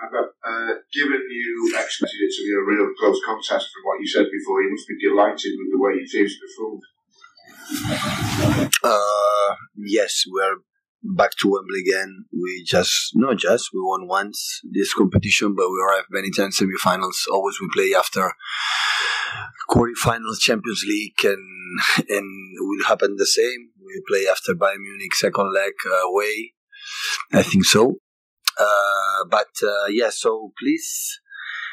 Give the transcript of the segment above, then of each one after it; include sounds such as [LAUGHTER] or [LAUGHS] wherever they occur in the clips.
Uh, given you expected it to be a real close contest from what you said before, you must be delighted with the way your team's performed. Uh, yes, we are back to Wembley again. We just not just we won once this competition, but we arrived many times semi-finals. Always we play after quarterfinals, Champions League, and and will happen the same. We play after Bayern Munich second leg uh, away. I think so. Uh, but uh, yeah, so please.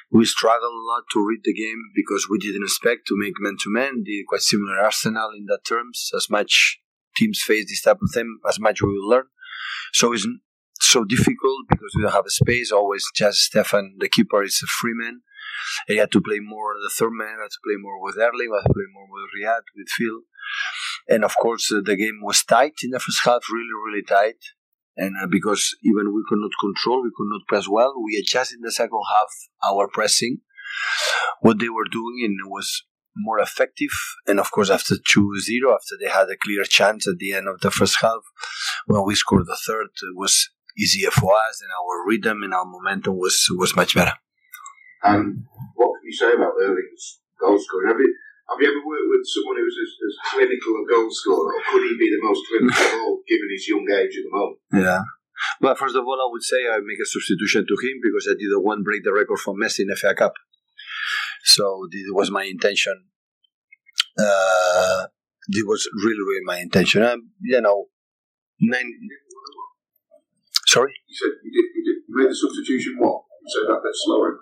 We struggled a lot to read the game because we didn't expect to make man to man. The quite similar Arsenal in that terms. As much teams face this type of thing, as much we will learn. So it's so difficult because we don't have a space. Always just Stefan, the keeper, is a free man. He had to play more the third man, had to play more with Erling, had to play more with Riyad, with Phil. And of course, uh, the game was tight in the first half, really, really tight. And uh, because even we could not control, we could not press well, we adjusted in the second half our pressing. What they were doing, and it was more effective. And of course, after 2 0, after they had a clear chance at the end of the first half, when we scored the third, it was easier for us, and our rhythm and our momentum was was much better. And what can you say about Erling's goal scoring? Have you ever worked with someone who's as, as clinical a goal scorer, or could he be the most clinical of all, given his young age at the moment? Yeah. But first of all, I would say I make a substitution to him because I didn't want to break the record for Messi in the FA Cup. So this was my intention. Uh, this was really, really my intention. Um, you know, nine. Sorry. You said you did. You, did, you made the substitution. What? You said that bit slower.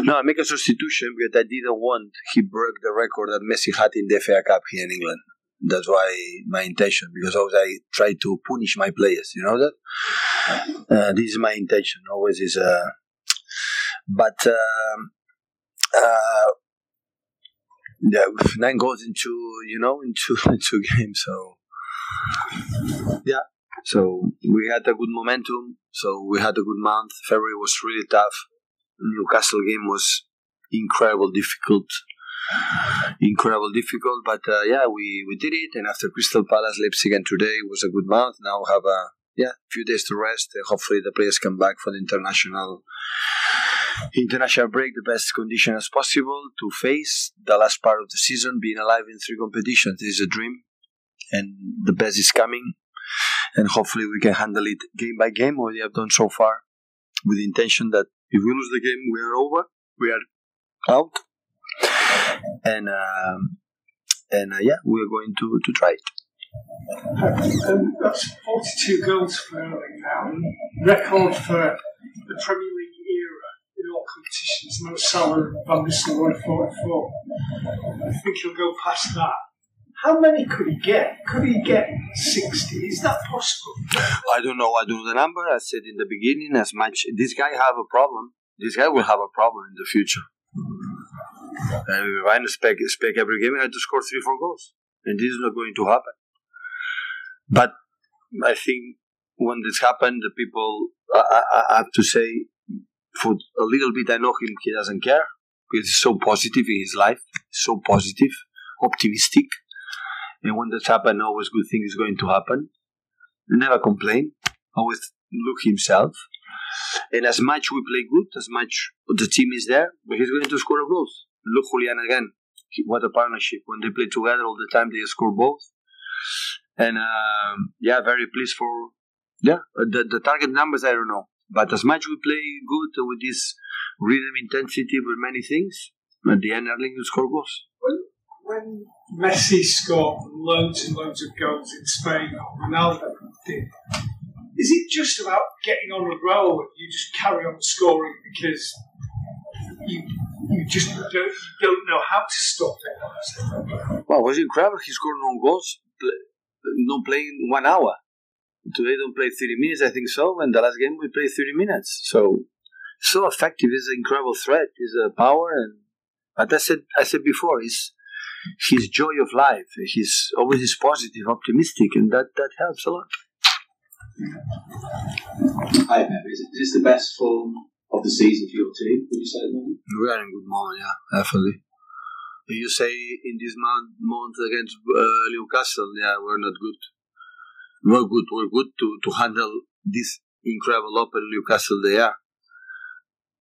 No, I make a substitution because I didn't want he broke the record that Messi had in the FA Cup here in England. That's why my intention because always I try to punish my players. You know that. Uh, this is my intention. Always is. Uh, but um, uh, yeah, nine goals into you know into [LAUGHS] into games. So yeah, so we had a good momentum. So we had a good month. February was really tough. Newcastle game was incredible, difficult, incredible, difficult. But uh, yeah, we we did it. And after Crystal Palace, Leipzig, and today was a good month. Now have a yeah few days to rest. Hopefully the players come back for the international international break the best condition as possible to face the last part of the season, being alive in three competitions. This is a dream, and the best is coming. And hopefully we can handle it game by game, what we have done so far, with the intention that if we lose the game, we are over, we are out, and um, and uh, yeah, we are going to to try it. Um, that's 42 goals for Erling now, record for the Premier League era in all competitions. Mo Salah and Van Nistelrooy 44. I think he'll go past that. How many could he get? Could he get 60? Is that possible? I don't know. I don't know the number. I said in the beginning, as much this guy have a problem. This guy will have a problem in the future. And I expect, expect every game, I have to score three, four goals, and this is not going to happen. But I think when this happened, the people, I, I, I have to say, for a little bit, I know him. He doesn't care he's so positive in his life, so positive, optimistic. And when that happens, always good thing is going to happen. Never complain. Always look himself. And as much we play good, as much the team is there, but he's going to score goals. Look Julian again. What a partnership. When they play together all the time, they score both. And um, yeah, very pleased for yeah the the target numbers. I don't know, but as much we play good with this rhythm intensity with many things, at the end Erling will score goals. When, when Messi scored loads and loads of goals in Spain, or Ronaldo did, is it just about getting on a roll and you just carry on scoring because you, you just don't, you don't know how to stop it? Wow, it was incredible. He scored no goals, not playing one hour. Today don't play 30 minutes, I think so, and the last game we played 30 minutes. So, so effective. He's an incredible threat. He's a power, and but I said, I said before, he's his joy of life. He's always is positive, optimistic, and that that helps a lot. Hi, Pep. Is, is this the best form of the season for your team? Would you say at the moment? We are in good moment, yeah, definitely. You say in this month, month against uh, Newcastle, yeah, we're not good. We're good. We're good to, to handle this incredible open Newcastle they are.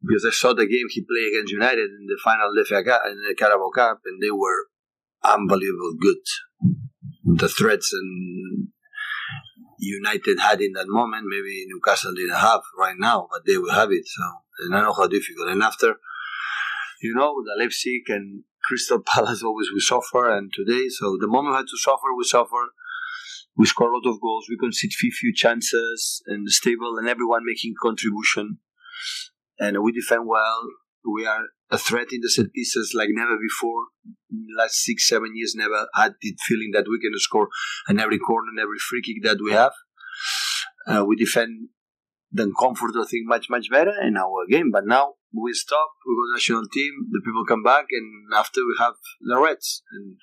because I saw the game he played against United in the final of the FA Cup in the Carabao Cup, and they were unbelievable good. The threats and United had in that moment, maybe Newcastle didn't have right now, but they will have it. So and I know how difficult. And after, you know, the Leipzig and Crystal Palace always we suffer, and today, so the moment we had to suffer, we suffer. We score a lot of goals. We concede few few chances and stable, and everyone making contribution. And we defend well. We are a threat in the set pieces like never before. Last six, seven years, never had the feeling that we can score in every corner and every free kick that we have. Uh, we defend the comfort, I think, much, much better in our game. But now we stop, we go national team, the people come back, and after we have the Reds. And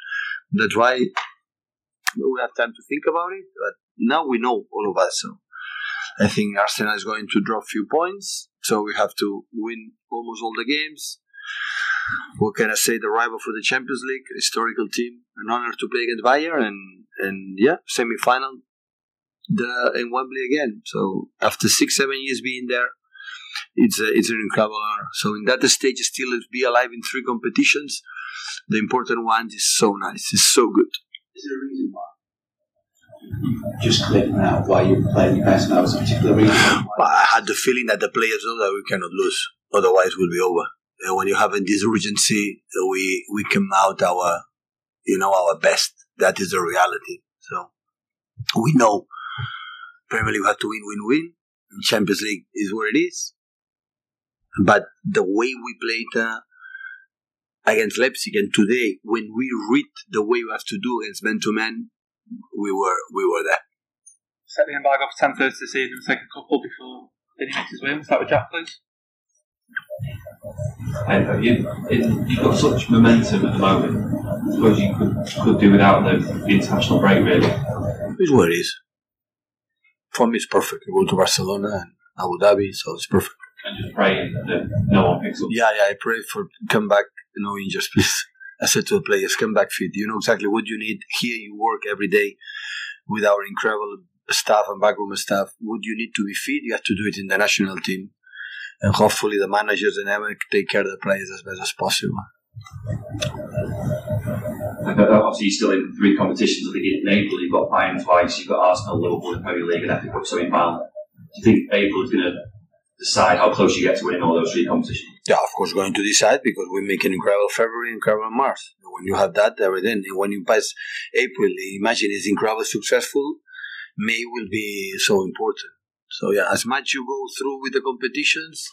that's why we have time to think about it. But now we know, all of us. So I think Arsenal is going to drop few points. So we have to win almost all the games. What can I say? The rival for the Champions League, historical team, an honor to play against Bayern, and and yeah, semi final the in Wembley again. So after six, seven years being there, it's a, it's an incredible honor. So in that stage, still be alive in three competitions, the important one is so nice. It's so good. Is there a reason why? Just click now why you're playing your best now. Is a particular reason? But I had the feeling that the players know that we cannot lose, otherwise we'll be over. And when you have in this urgency, we we come out our, you know, our best. That is the reality. So we know Premier League have to win, win, win. Champions League is what it is. But the way we played uh, against Leipzig and today, when we read the way we have to do against man to man, we were we were there. Set the embargo for 10 30 this season, take a couple before Vinny makes his way. Start with Jack, please. And uh, you, it, you've got such momentum at the moment. I suppose you could, could do without the, international break, really. It's what it is. For me, it's perfect. I go to Barcelona and Abu Dhabi, so it's perfect. And just pray that no one picks up. Yeah, yeah. I pray for come back. No injuries, please. I said to the players, come back fit. You know exactly what you need. Here, you work every day with our incredible staff and backroom staff. What you need to be fit, you have to do it in the national team, and hopefully the managers and everyone take care of the players as best as possible. Obviously, you're still in three competitions. I think in April you've got Bayern twice, you've got Arsenal, Liverpool, and Premier League, and FA Cup semi-final. Do you think April is going to decide how close you get to winning all those three competitions? Yeah, of course, going to decide because we make an incredible February, and incredible March. When you have that, everything. And when you pass April, imagine it's incredibly successful. May will be so important. So yeah, as much you go through with the competitions,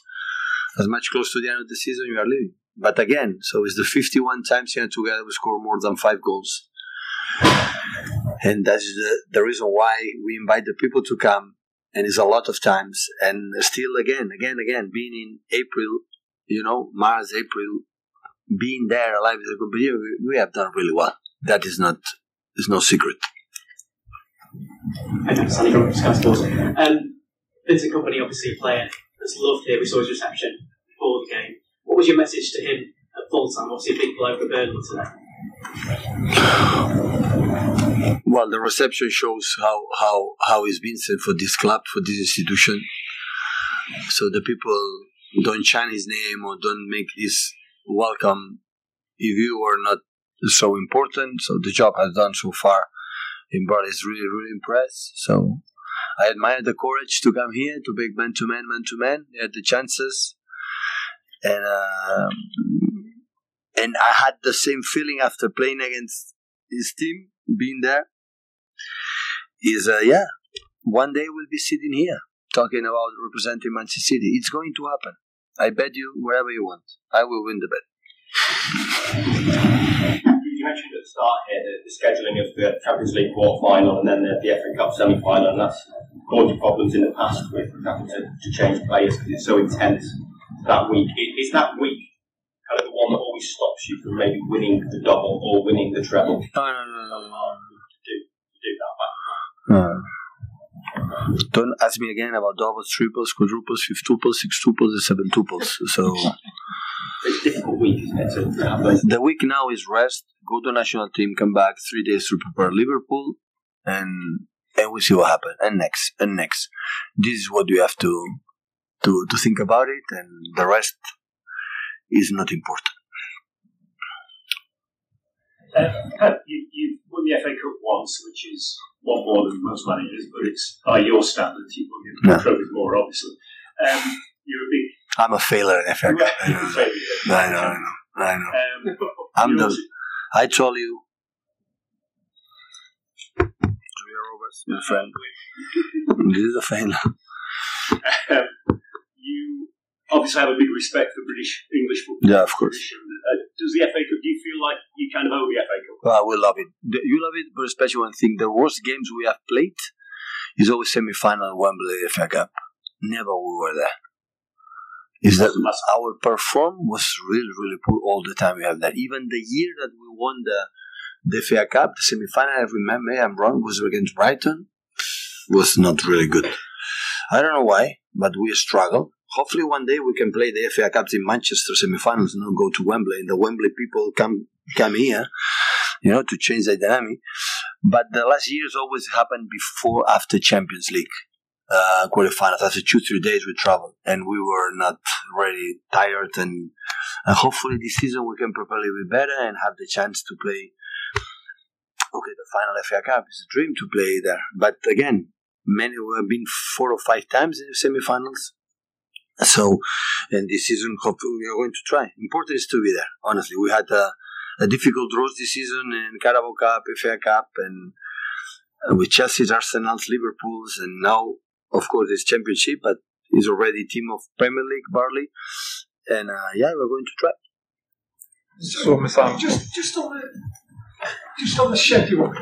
as much close to the end of the season you are living. But again, so it's the 51 times you together we score more than five goals. And that's the, the reason why we invite the people to come. And it's a lot of times. And still again, again, again, being in April, you know, March, April, being there alive as a competitor, we, have done really well. That is not, is no secret. Hey, Um, Vincent Kompany obviously a player that's loved here. We saw his reception before the game. What was your message to him at full time? Obviously, a big blow for Burnley today. Well, the reception shows how how how is Vincent for this club, for this institution. So the people don't chant his name or don't make this welcome if you are not so important. So the job has done so far. And Brad is really really impressed. So I admire the courage to come here to make man to man, man to man. He had the chances, and uh, and I had the same feeling after playing against his team, being there. Is uh, yeah, one day we'll be sitting here talking about representing Manchester City. It's going to happen. I bet you wherever you want. I will win the bet. You mentioned at the start here the, the scheduling of the Champions League quarter final and then the, the FA Cup semi final, and that's caused you problems in the past with having to, to change players because it's so intense that week. Is that week kind of the one that always stops you from maybe winning the double or winning the treble? No, no, no, no, no. To do, to do that back. Uh, don't ask me again about doubles, triples, quadruples, fifth-tuples, six-tuples, and seven-tuples. So It's difficult week, isn't it? To, to have those. the week now is rest. Go to national team, come back three days to prepare Liverpool, and and we see what happens. And next, and next. This is what we have to to, to think about it, and the rest is not important. Uh, Pep, you, you've won the FA Cup once, which is one more than most managers, but it's by your standards. You've won No. trophies more, obviously. Um, you're a big I'm a failure in FA Cup. [LAUGHS] I know. I know, I know. Um, I'm the. also- I told you, Julia Roberts, my friend. This is a failure. um, you obviously have a big respect for British English football. Yeah, of course. Uh, does the FA Cup? Do you feel like you kind of owe the FA Cup? Well, we love it. You love it, but especially one thing: the worst games we have played is always semi-final Wembley FA Cup. Never we were there. Is that our perform was really really poor all the time. We have that. Even the year that we won the the FA Cup, the semi-final, I remember I'm wrong, was against Brighton. Was not really good. I don't know why, but we struggle. Hopefully, one day we can play the FA Cup in Manchester semi-finals and not go to Wembley. And the Wembley people come come here, you know, to change the dynamic. But the last years always happened before, after Champions League uh, quarterfinals. After two, three days we traveled, and we were not really tired. And, and hopefully this season we can prepare a little bit better and have the chance to play. Okay, the final FA Cup is a dream to play there. But again, many we have been four or five times in the semi-finals. So, and this season, hopefully, we are going to try. Important is to be there. Honestly, we had a, a difficult draws this season in Carabao Cup, FA Cup, and uh, with Chelsea's, Arsenal's, Liverpool's, and now, of course, it's Championship, but it's already team of Premier League, Burnley, and uh, yeah, we're going to try. So, Sam, Just, just on the, just on the schedule,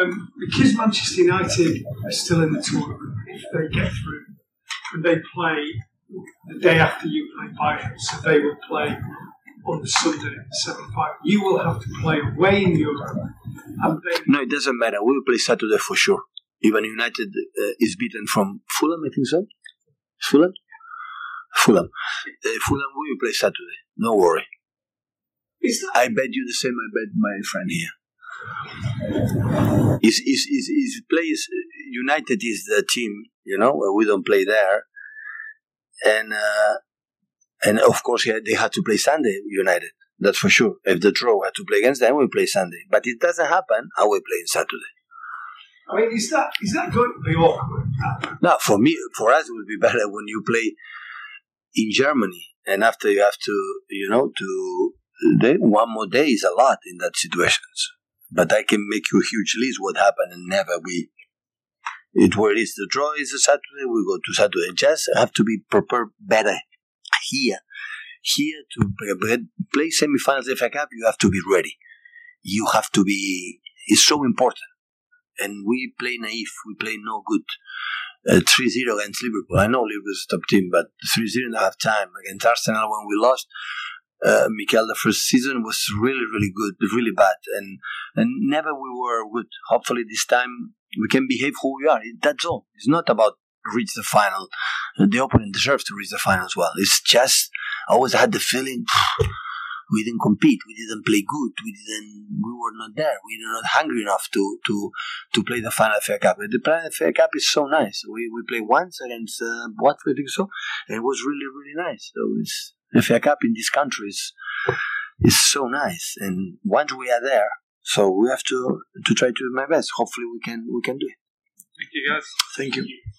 um, because Manchester United are still in the tournament, if they get through, and they play the day after you play Bayern, so they will play on the Sunday semi-final. You will have to play away in Europe, and then No, it doesn't matter. We will play Saturday for sure. Even United uh, is beaten from Fulham, I think so. Fulham? Fulham. Uh, Fulham, we will play Saturday. No worry. I bet you the same. I bet my friend here. Is is is is plays United is the team, you know. where We don't play there, and uh, and of course yeah, they had to play Sunday. United, that's for sure. If the draw had to play against them, we play Sunday. But it doesn't happen. I will play in Saturday. I mean, is that is that going to be awkward? No, for me, for us, it would be better when you play in Germany, and after you have to, you know, to then one more day is a lot in that situations. But I can make you a huge list what happened and never we. It where is the draw is a Saturday, we go to Saturday. Just have to be prepared better here. Here to play- semi-finals FA Cup, you have to be ready. You have to be. It's so important and we play naive, we play no good. Uh, 3-0 against Liverpool. I know Liverpool's top team, but 3-0 in half time against Arsenal when we lost. Uh, Mikel, the first season was really, really good, really bad, and and never we were good. Hopefully this time we can behave who we are. That's all. It's not about reach the final. The opponent deserves to reach the final as well. It's just I always had the feeling we didn't compete, we didn't play good, we didn't, we were not there, we were not hungry enough to to to play the final FA Cup. The final FA Cup is so nice. We we played once against uh, Watford, I think so, and it was really really nice. So it's FA Cup in this country is is so nice, and once we are there, so we have to to try to do my best. Hopefully we can we can do it. thank you guys. Thank you.